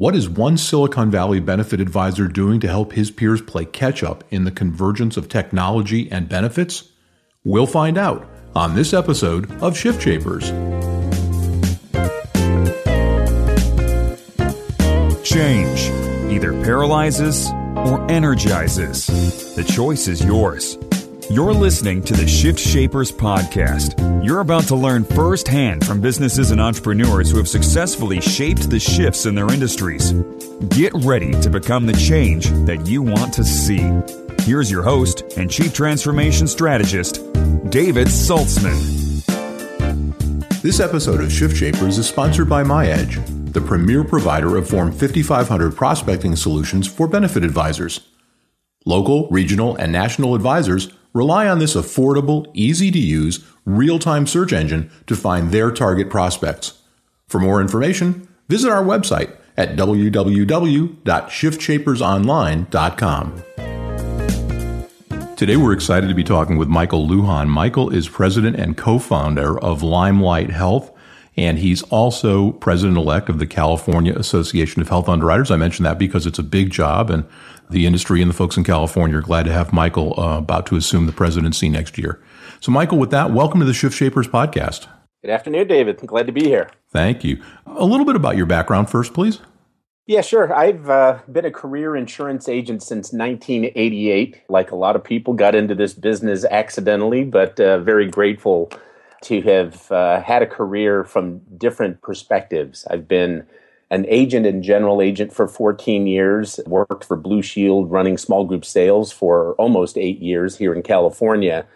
What is one Silicon Valley benefit advisor doing to help his peers play catch up in the convergence of technology and benefits? We'll find out on this episode of Shift Shapers. Change either paralyzes or energizes. The choice is yours. You're listening to the Shift Shapers podcast. You're about to learn firsthand from businesses and entrepreneurs who have successfully shaped the shifts in their industries. Get ready to become the change that you want to see. Here's your host and Chief Transformation Strategist, David Saltzman. This episode of Shift Shapers is sponsored by MyEdge, the premier provider of Form 5500 prospecting solutions for benefit advisors. Local, regional, and national advisors rely on this affordable, easy to use, real time search engine to find their target prospects. For more information, visit our website at www.shiftshapersonline.com. Today, we're excited to be talking with Michael Lujan. Michael is president and co founder of Limelight Health, and he's also president elect of the California Association of Health Underwriters. I mention that because it's a big job, and the industry and the folks in California are glad to have Michael uh, about to assume the presidency next year. So, Michael, with that, welcome to the Shift Shapers podcast. Good afternoon, David. I'm glad to be here. Thank you. A little bit about your background first, please. Yeah, sure. I've uh, been a career insurance agent since 1988. Like a lot of people, got into this business accidentally, but uh, very grateful to have uh, had a career from different perspectives. I've been an agent and general agent for 14 years, worked for Blue Shield running small group sales for almost eight years here in California.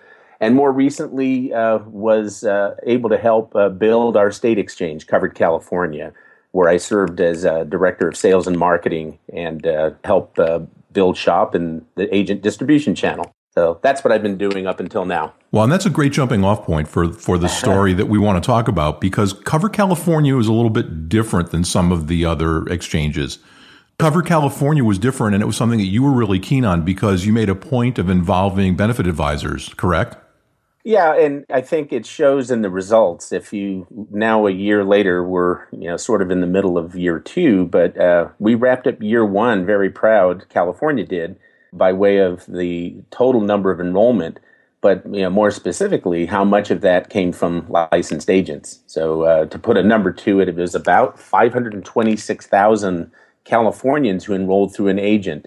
And more recently, uh, was uh, able to help uh, build our state exchange, Covered California, where I served as a director of sales and marketing and uh, helped uh, build shop and the agent distribution channel. So that's what I've been doing up until now. Well, and that's a great jumping off point for, for the story that we want to talk about because Cover California is a little bit different than some of the other exchanges. Cover California was different and it was something that you were really keen on because you made a point of involving benefit advisors, correct? Yeah, and I think it shows in the results. If you now a year later, we're you know sort of in the middle of year two, but uh, we wrapped up year one very proud. California did by way of the total number of enrollment, but you know, more specifically, how much of that came from licensed agents. So uh, to put a number to it, it was about 526,000 Californians who enrolled through an agent.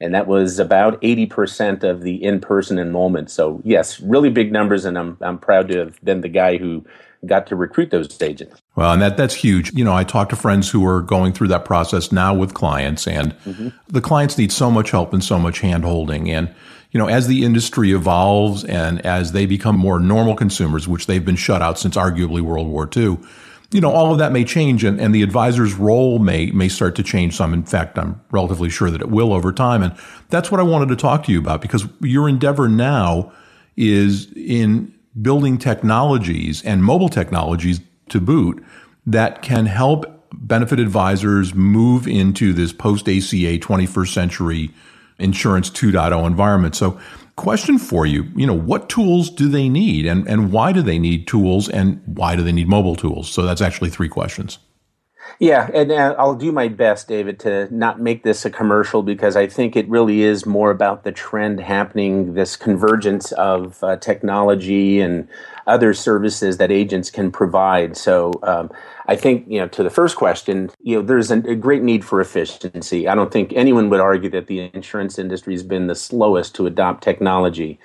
And that was about 80% of the in person enrollment. So, yes, really big numbers. And I'm, I'm proud to have been the guy who got to recruit those agents. Well, and that that's huge. You know, I talk to friends who are going through that process now with clients, and mm-hmm. the clients need so much help and so much handholding. And you know, as the industry evolves and as they become more normal consumers, which they've been shut out since arguably World War II, you know, all of that may change, and, and the advisor's role may may start to change some. In fact, I'm relatively sure that it will over time, and that's what I wanted to talk to you about because your endeavor now is in building technologies and mobile technologies to boot that can help benefit advisors move into this post ACA 21st century insurance 2.0 environment. So, question for you, you know, what tools do they need and, and why do they need tools and why do they need mobile tools? So, that's actually three questions. Yeah, and uh, I'll do my best, David, to not make this a commercial because I think it really is more about the trend happening, this convergence of uh, technology and other services that agents can provide. So um, I think, you know, to the first question, you know, there's a, a great need for efficiency. I don't think anyone would argue that the insurance industry has been the slowest to adopt technology.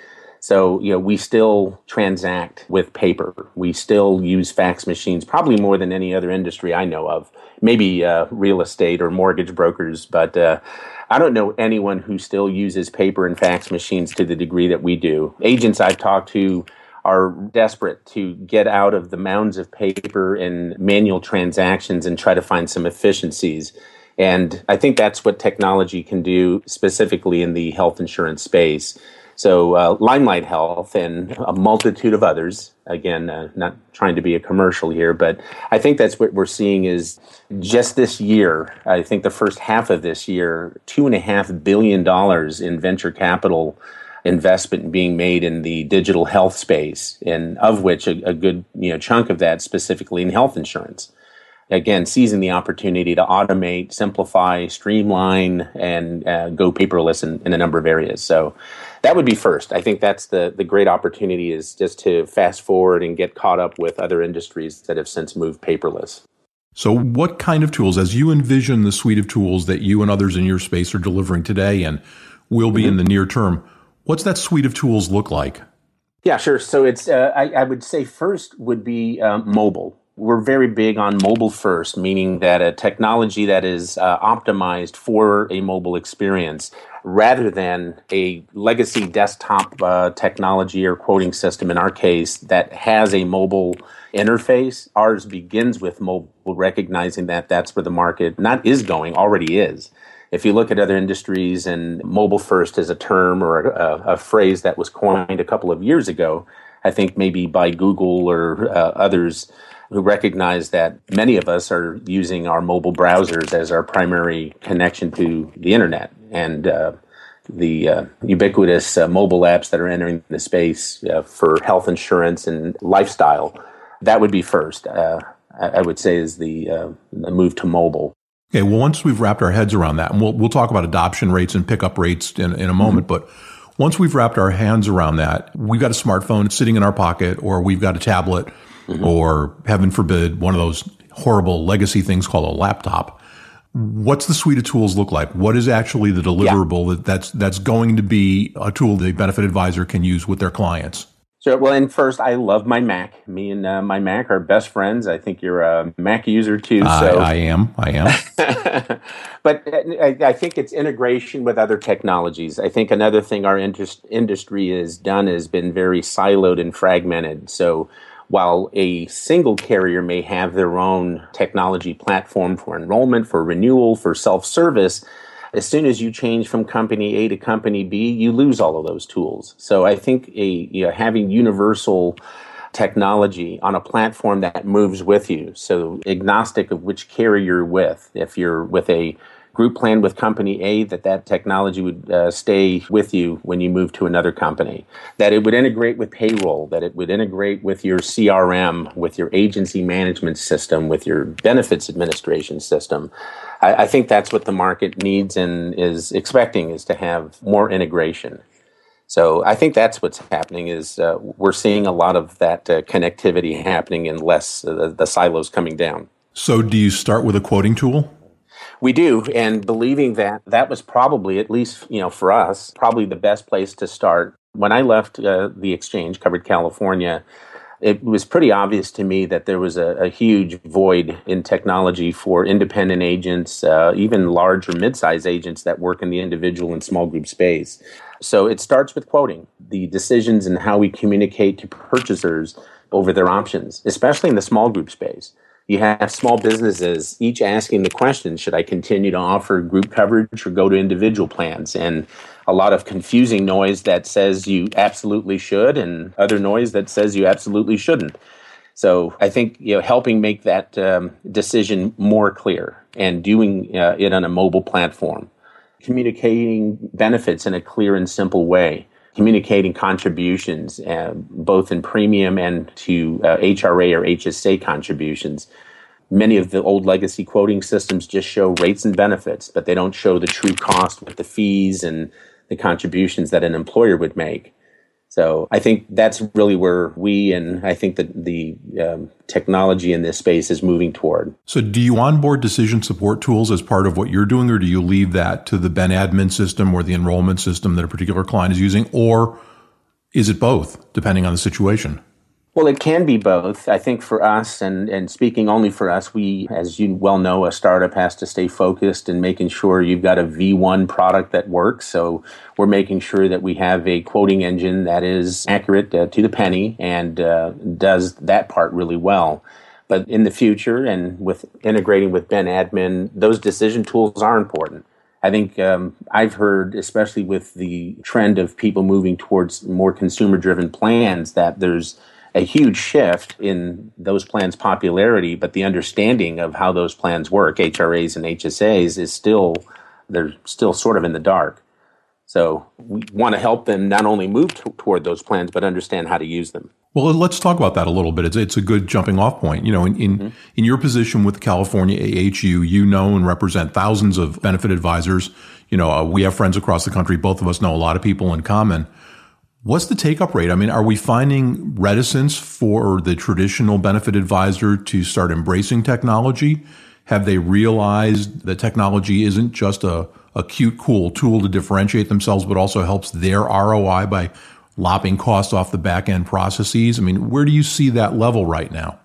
So, you know, we still transact with paper. We still use fax machines, probably more than any other industry I know of. Maybe uh, real estate or mortgage brokers, but uh, I don't know anyone who still uses paper and fax machines to the degree that we do. Agents I've talked to are desperate to get out of the mounds of paper and manual transactions and try to find some efficiencies. And I think that's what technology can do specifically in the health insurance space. So, uh, Limelight Health and a multitude of others. Again, uh, not trying to be a commercial here, but I think that's what we're seeing is just this year. I think the first half of this year, two and a half billion dollars in venture capital investment being made in the digital health space, and of which a, a good you know chunk of that specifically in health insurance. Again, seizing the opportunity to automate, simplify, streamline, and uh, go paperless in, in, a number of areas. So that would be first. I think that's the, the great opportunity is just to fast forward and get caught up with other industries that have since moved paperless. So, what kind of tools, as you envision the suite of tools that you and others in your space are delivering today and will be mm-hmm. in the near term, what's that suite of tools look like? Yeah, sure. So it's uh, I, I, would say first would be um, mobile we're very big on mobile first, meaning that a technology that is uh, optimized for a mobile experience rather than a legacy desktop uh, technology or quoting system in our case that has a mobile interface. Ours begins with mobile, recognizing that that's where the market not is going, already is. If you look at other industries and mobile first is a term or a, a phrase that was coined a couple of years ago, I think maybe by Google or uh, others who recognize that many of us are using our mobile browsers as our primary connection to the internet and uh, the uh, ubiquitous uh, mobile apps that are entering the space uh, for health insurance and lifestyle. That would be first. Uh, I would say is the, uh, the move to mobile. Okay. Well, once we've wrapped our heads around that, and we'll we'll talk about adoption rates and pickup rates in, in a moment, mm-hmm. but once we've wrapped our hands around that, we've got a smartphone sitting in our pocket, or we've got a tablet mm-hmm. or heaven forbid, one of those horrible legacy things called a laptop. What's the suite of tools look like? What is actually the deliverable yeah. that that's that's going to be a tool the benefit advisor can use with their clients? So, well, and first, I love my Mac. Me and uh, my Mac are best friends. I think you're a Mac user too. So. I, I am. I am. but uh, I, I, think it's integration with other technologies. I think another thing our interest, industry has done has been very siloed and fragmented. So while a single carrier may have their own technology platform for enrollment, for renewal, for self service, as soon as you change from company A to company B, you lose all of those tools. So I think a you know, having universal technology on a platform that moves with you, so agnostic of which carrier you're with, if you're with a group plan with company A that that technology would uh, stay with you when you move to another company, that it would integrate with payroll, that it would integrate with your CRM, with your agency management system, with your benefits administration system. I, I think that's what the market needs and is expecting is to have more integration. So I think that's what's happening is uh, we're seeing a lot of that uh, connectivity happening and less uh, the, the silos coming down. So do you start with a quoting tool? We do, and believing that that was probably, at least you know, for us, probably the best place to start. When I left uh, the exchange, covered California, it was pretty obvious to me that there was a, a huge void in technology for independent agents, uh, even large or mid-sized agents that work in the individual and small group space. So it starts with quoting the decisions and how we communicate to purchasers over their options, especially in the small group space you have small businesses each asking the question should i continue to offer group coverage or go to individual plans? And a lot of confusing noise that says you absolutely should and other noise that says you absolutely shouldn't. So i think you know helping make that um, decision more clear and doing uh, it on a mobile platform. Communicating benefits in a clear and simple way communicating contributions, uh, both in premium and to uh, HRA or HSA contributions. Many of the old legacy quoting systems just show rates and benefits, but they don't show the true cost with the fees and the contributions that an employer would make. So I think that's really where we and I think that the um, technology in this space is moving toward. So do you onboard decision support tools as part of what you're doing, or do you leave that to the Ben admin system or the enrollment system that a particular client is using, or is it both, depending on the situation? Well, it can be both. I think for us, and, and speaking only for us, we, as you well know, a startup has to stay focused and making sure you've got a V1 product that works. So we're making sure that we have a quoting engine that is accurate uh, to the penny and uh, does that part really well. But in the future, and with integrating with Ben Admin, those decision tools are important. I think um, I've heard, especially with the trend of people moving towards more consumer driven plans, that there's a huge shift in those plans' popularity, but the understanding of how those plans work, HRAs and HSAs, is still they're still sort of in the dark. So we want to help them not only move t- toward those plans, but understand how to use them. Well, let's talk about that a little bit. It's, it's a good jumping off point. You know, in, in, mm-hmm. in your position with California AHU, you know and represent thousands of benefit advisors. You know, uh, we have friends across the country. Both of us know a lot of people in common. What's the take up rate? I mean, are we finding reticence for the traditional benefit advisor to start embracing technology? Have they realized that technology isn't just a, a cute, cool tool to differentiate themselves, but also helps their ROI by lopping costs off the back end processes? I mean, where do you see that level right now?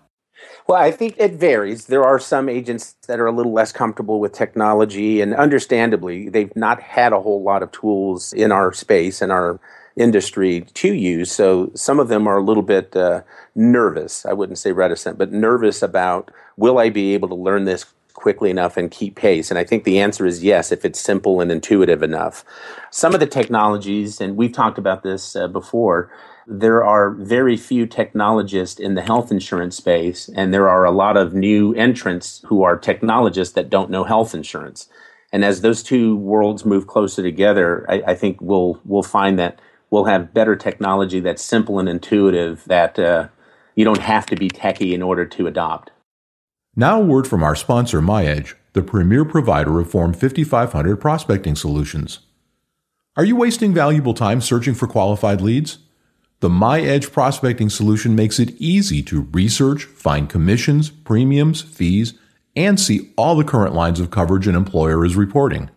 Well, I think it varies. There are some agents that are a little less comfortable with technology, and understandably, they've not had a whole lot of tools in our space and our industry to use. So some of them are a little bit uh, nervous. I wouldn't say reticent, but nervous about will I be able to learn this quickly enough and keep pace? And I think the answer is yes, if it's simple and intuitive enough. Some of the technologies, and we've talked about this uh, before, there are very few technologists in the health insurance space, and there are a lot of new entrants who are technologists that don't know health insurance. And as those two worlds move closer together, I, I think we'll we'll find that we'll have better technology that's simple and intuitive that uh, you don't have to be techie in order to adopt. Now, a word from our sponsor, MyEdge, the premier provider of Form 5500 prospecting solutions. Are you wasting valuable time searching for qualified leads? The MyEdge prospecting solution makes it easy to research, find commissions, premiums, fees, and see all the current lines of coverage an employer is reporting.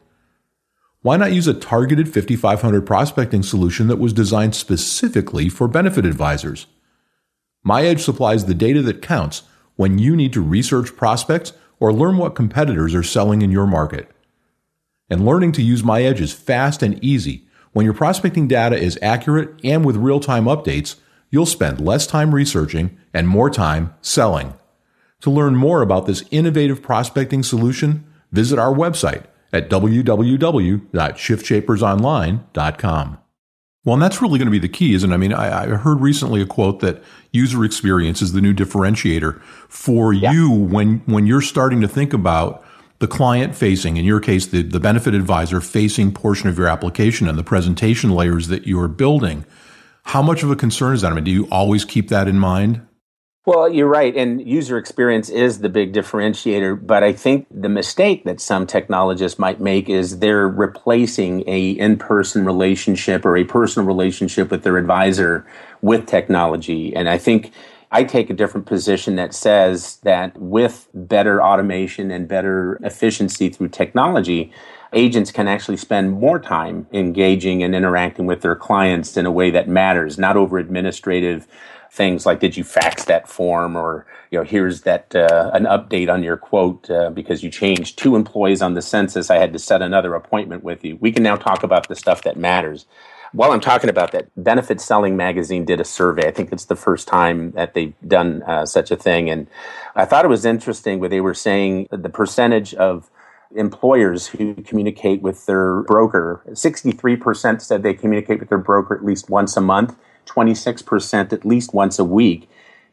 Why not use a targeted 5500 prospecting solution that was designed specifically for benefit advisors? MyEdge supplies the data that counts when you need to research prospects or learn what competitors are selling in your market. And learning to use MyEdge is fast and easy. When your prospecting data is accurate and with real time updates, you'll spend less time researching and more time selling. To learn more about this innovative prospecting solution, visit our website at www.shiftshapersonline.com. Well, and that's really going to be the key, isn't it? I mean, I, I, heard recently a quote that user experience is the new differentiator for yeah. you when when you're starting to think about the client facing, in your case, the, the benefit advisor facing portion of your application and the presentation layers that you're building. How much of a concern is that? I mean, do you always keep that in mind? Well, you're right. And user experience is the big differentiator. But I think the mistake that some technologists might make is they're replacing a in-person relationship or a personal relationship with their advisor with technology. And I think I take a different position that says that with better automation and better efficiency through technology, agents can actually spend more time engaging and interacting with their clients in a way that matters, not over administrative things like did you fax that form? or you know here's that uh, an update on your quote uh, because you changed two employees on the census. I had to set another appointment with you. We can now talk about the stuff that matters while i'm talking about that benefit selling magazine did a survey i think it's the first time that they've done uh, such a thing and i thought it was interesting where they were saying the percentage of employers who communicate with their broker 63% said they communicate with their broker at least once a month 26% at least once a week.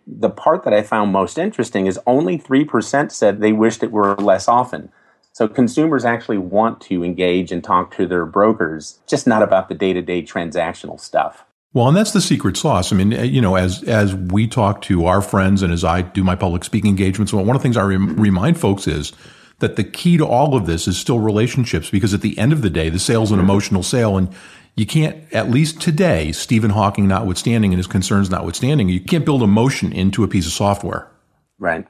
The part that I found most interesting is only 3% said they wished it were less often. So consumers actually want to engage and talk to their brokers, just not about the day-to-day transactional stuff. Well, and that's the secret sauce. I mean, eh, you know, as as we talk to our friends and as I do my public speaking engagements, one of the things I re- mm-hmm. remind folks is that the key to all of this is still relationships because at the end of the day, the sale is an mm-hmm. emotional sale and you can't, at least today, Stephen Hawking notwithstanding and his concerns notwithstanding, you can't build emotion into a piece of software. Right.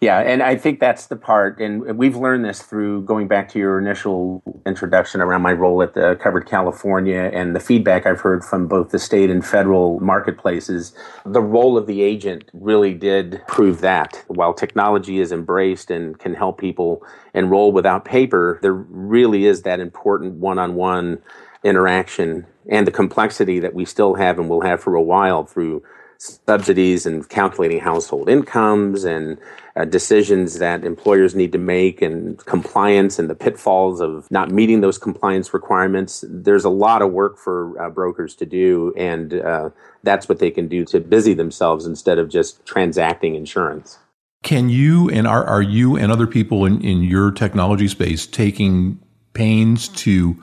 Yeah, and I think that's the part, and we've learned this through going back to your initial introduction around my role at the Covered California and the feedback I've heard from both the state and federal marketplaces. The role of the agent really did prove that. While technology is embraced and can help people enroll without paper, there really is that important one on one interaction and the complexity that we still have and will have for a while through subsidies and calculating household incomes and uh, decisions that employers need to make and compliance and the pitfalls of not meeting those compliance requirements. There's a lot of work for uh, brokers to do, and uh, that's what they can do to busy themselves instead of just transacting insurance. Can you and are, are you and other people in, in your technology space taking pains to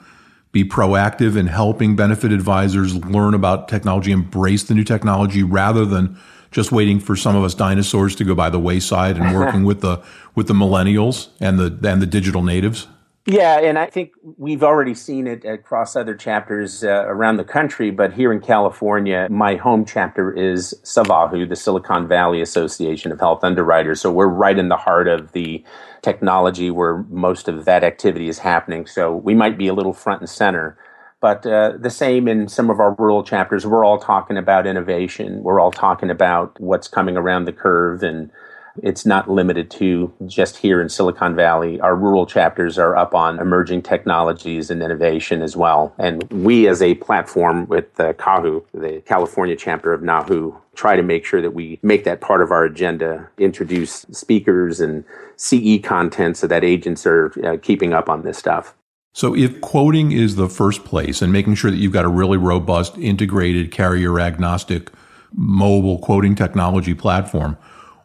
be proactive in helping benefit advisors learn about technology, embrace the new technology rather than just waiting for some of us dinosaurs to go by the wayside and working with the with the millennials and the and the digital natives? Yeah, and I think we've already seen it across other chapters uh, around the country, but here in California, my home chapter is SAVAHU, the Silicon Valley Association of Health Underwriters. So we're right in the heart of the technology where most of that activity is happening. So we might be a little front and center. But uh, the same in some of our rural chapters, we're all talking about innovation. We're all talking about what's coming around the curve and it's not limited to just here in Silicon Valley. Our rural chapters are up on emerging technologies and innovation as well. And we, as a platform with the CAHU, the California chapter of NAHU, try to make sure that we make that part of our agenda, introduce speakers and CE content so that agents are uh, keeping up on this stuff. So, if quoting is the first place and making sure that you've got a really robust, integrated, carrier agnostic mobile quoting technology platform,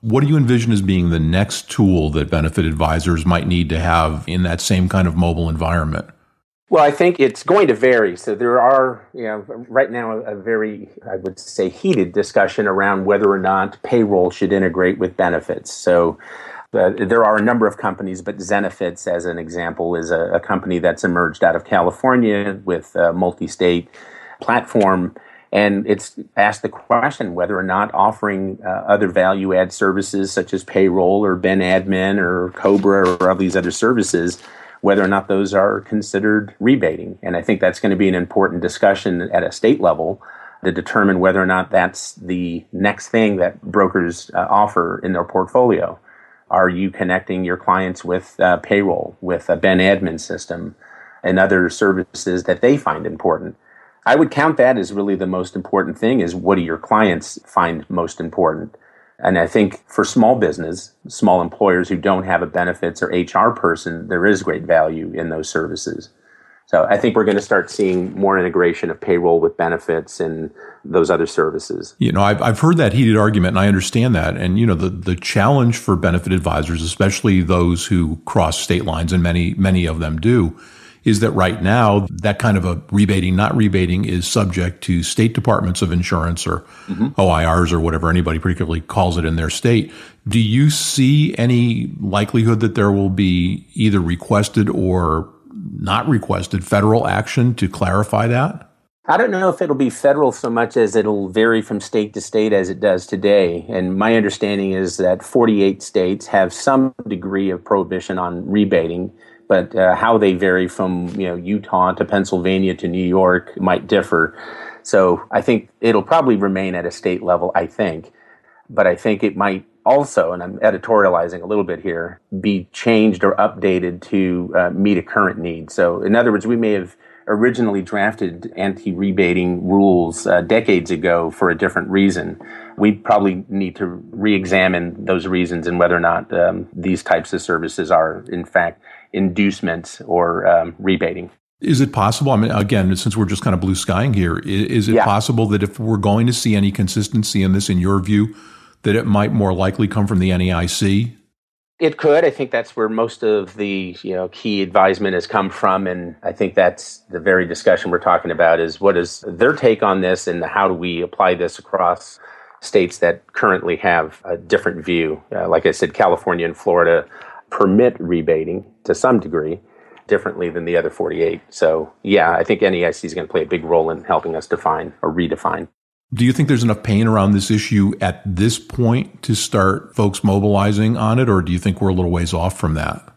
what do you envision as being the next tool that benefit advisors might need to have in that same kind of mobile environment? Well, I think it's going to vary. So there are, you know, right now a very, I would say, heated discussion around whether or not payroll should integrate with benefits. So uh, there are a number of companies, but Zenefits, as an example, is a, a company that's emerged out of California with a multi-state platform and it's asked the question whether or not offering uh, other value add services such as payroll or Ben Admin or Cobra or all these other services, whether or not those are considered rebating. And I think that's going to be an important discussion at a state level to determine whether or not that's the next thing that brokers uh, offer in their portfolio. Are you connecting your clients with uh, payroll, with a Ben Admin system, and other services that they find important? I would count that as really the most important thing is what do your clients find most important? And I think for small business, small employers who don't have a benefits or HR person, there is great value in those services. So I think we're going to start seeing more integration of payroll with benefits and those other services. You know, I've, I've heard that heated argument and I understand that. And, you know, the, the challenge for benefit advisors, especially those who cross state lines and many, many of them do, is that right now that kind of a rebating, not rebating is subject to state departments of insurance or mm-hmm. OIRs or whatever anybody particularly calls it in their state. Do you see any likelihood that there will be either requested or not requested federal action to clarify that? I don't know if it'll be federal so much as it'll vary from state to state as it does today. And my understanding is that 48 states have some degree of prohibition on rebating but uh, how they vary from you know Utah to Pennsylvania to New York might differ. So I think it'll probably remain at a state level. I think, but I think it might also, and I'm editorializing a little bit here, be changed or updated to uh, meet a current need. So in other words, we may have originally drafted anti-rebating rules uh, decades ago for a different reason. We probably need to re-examine those reasons and whether or not um, these types of services are, in fact, inducement or um, rebating. Is it possible? I mean, again, since we're just kind of blue skying here, is it yeah. possible that if we're going to see any consistency in this, in your view, that it might more likely come from the NAIC? It could. I think that's where most of the you know key advisement has come from, and I think that's the very discussion we're talking about. Is what is their take on this, and how do we apply this across states that currently have a different view? Uh, like I said, California and Florida permit rebating to some degree differently than the other 48. So, yeah, I think NAIC is going to play a big role in helping us define or redefine. Do you think there's enough pain around this issue at this point to start folks mobilizing on it, or do you think we're a little ways off from that?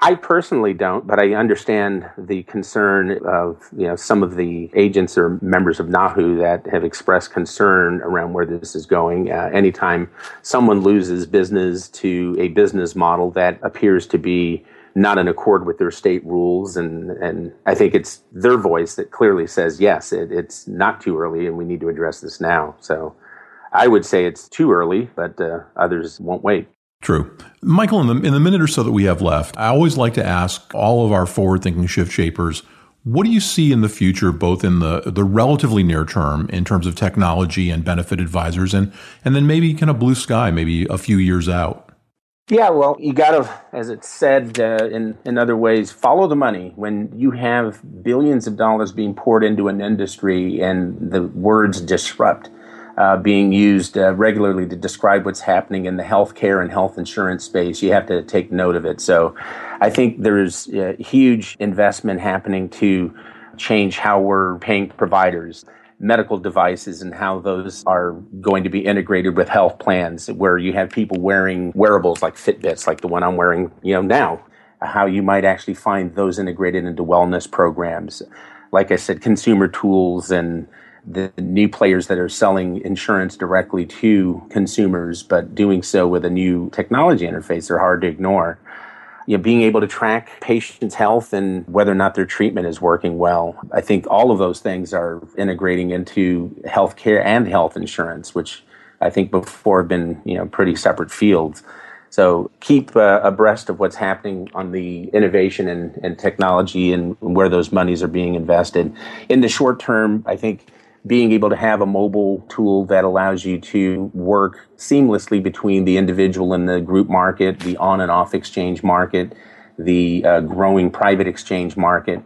I personally don't, but I understand the concern of you know some of the agents or members of NAHU that have expressed concern around where this is going. Uh, anytime someone loses business to a business model that appears to be not in accord with their state rules, and and I think it's their voice that clearly says yes, it, it's not too early, and we need to address this now. So. I would say it's too early, but uh, others won't wait. True. Michael, in the, in the minute or so that we have left, I always like to ask all of our forward thinking shift shapers what do you see in the future, both in the, the relatively near term in terms of technology and benefit advisors, and, and then maybe kind of blue sky, maybe a few years out? Yeah, well, you got to, as it's said uh, in, in other ways, follow the money. When you have billions of dollars being poured into an industry and the words disrupt uh, being used uh, regularly to describe what's happening in the healthcare and health insurance space, you have to take note of it. So I think there's a huge investment happening to change how we're paying providers medical devices and how those are going to be integrated with health plans where you have people wearing wearables like Fitbits, like the one I'm wearing, you know, now, how you might actually find those integrated into wellness programs. Like I said, consumer tools and the new players that are selling insurance directly to consumers, but doing so with a new technology interface are hard to ignore you know, being able to track patients' health and whether or not their treatment is working well. I think all of those things are integrating into healthcare and health insurance, which I think before have been you know pretty separate fields. So keep uh, abreast of what's happening on the innovation and, and technology and where those monies are being invested. In the short term, I think being able to have a mobile tool that allows you to work seamlessly between the individual and the group market, the on and off exchange market, the uh, growing private exchange market.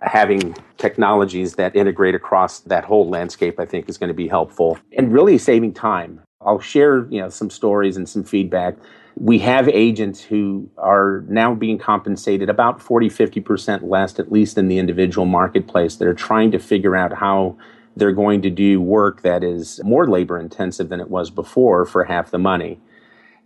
Having technologies that integrate across that whole landscape, I think, is going to be helpful and really saving time. I'll share, you know, some stories and some feedback. We have agents who are now being compensated about 40, 50% less, at least in the individual marketplace, that are trying to figure out how they're going to do work that is more labor intensive than it was before for half the money.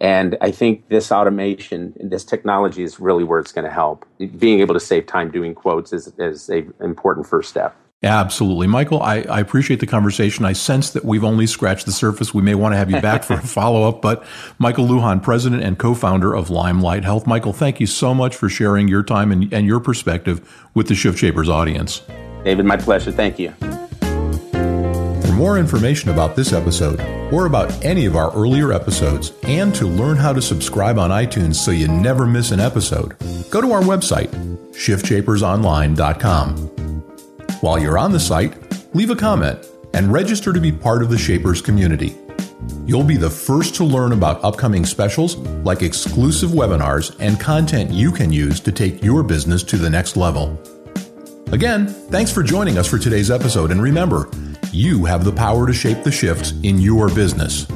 And I think this automation and this technology is really where it's going to help. Being able to save time doing quotes is, is an important first step. Absolutely. Michael, I, I, appreciate the conversation. I sense that we've only scratched the surface. We may want to have you back for a follow up, but Michael Lujan, president and co founder of Limelight Health. Michael, thank you so much for sharing your time and, and your perspective with the Shift Shapers audience. David, my pleasure. Thank you more information about this episode or about any of our earlier episodes and to learn how to subscribe on iTunes so you never miss an episode, go to our website, shiftshapersonline.com. While you're on the site, leave a comment and register to be part of the Shapers community. You'll be the first to learn about upcoming specials like exclusive webinars and content you can use to take your business to the next level. Again, thanks for joining us for today's episode, and remember, you have the power to shape the shifts in your business.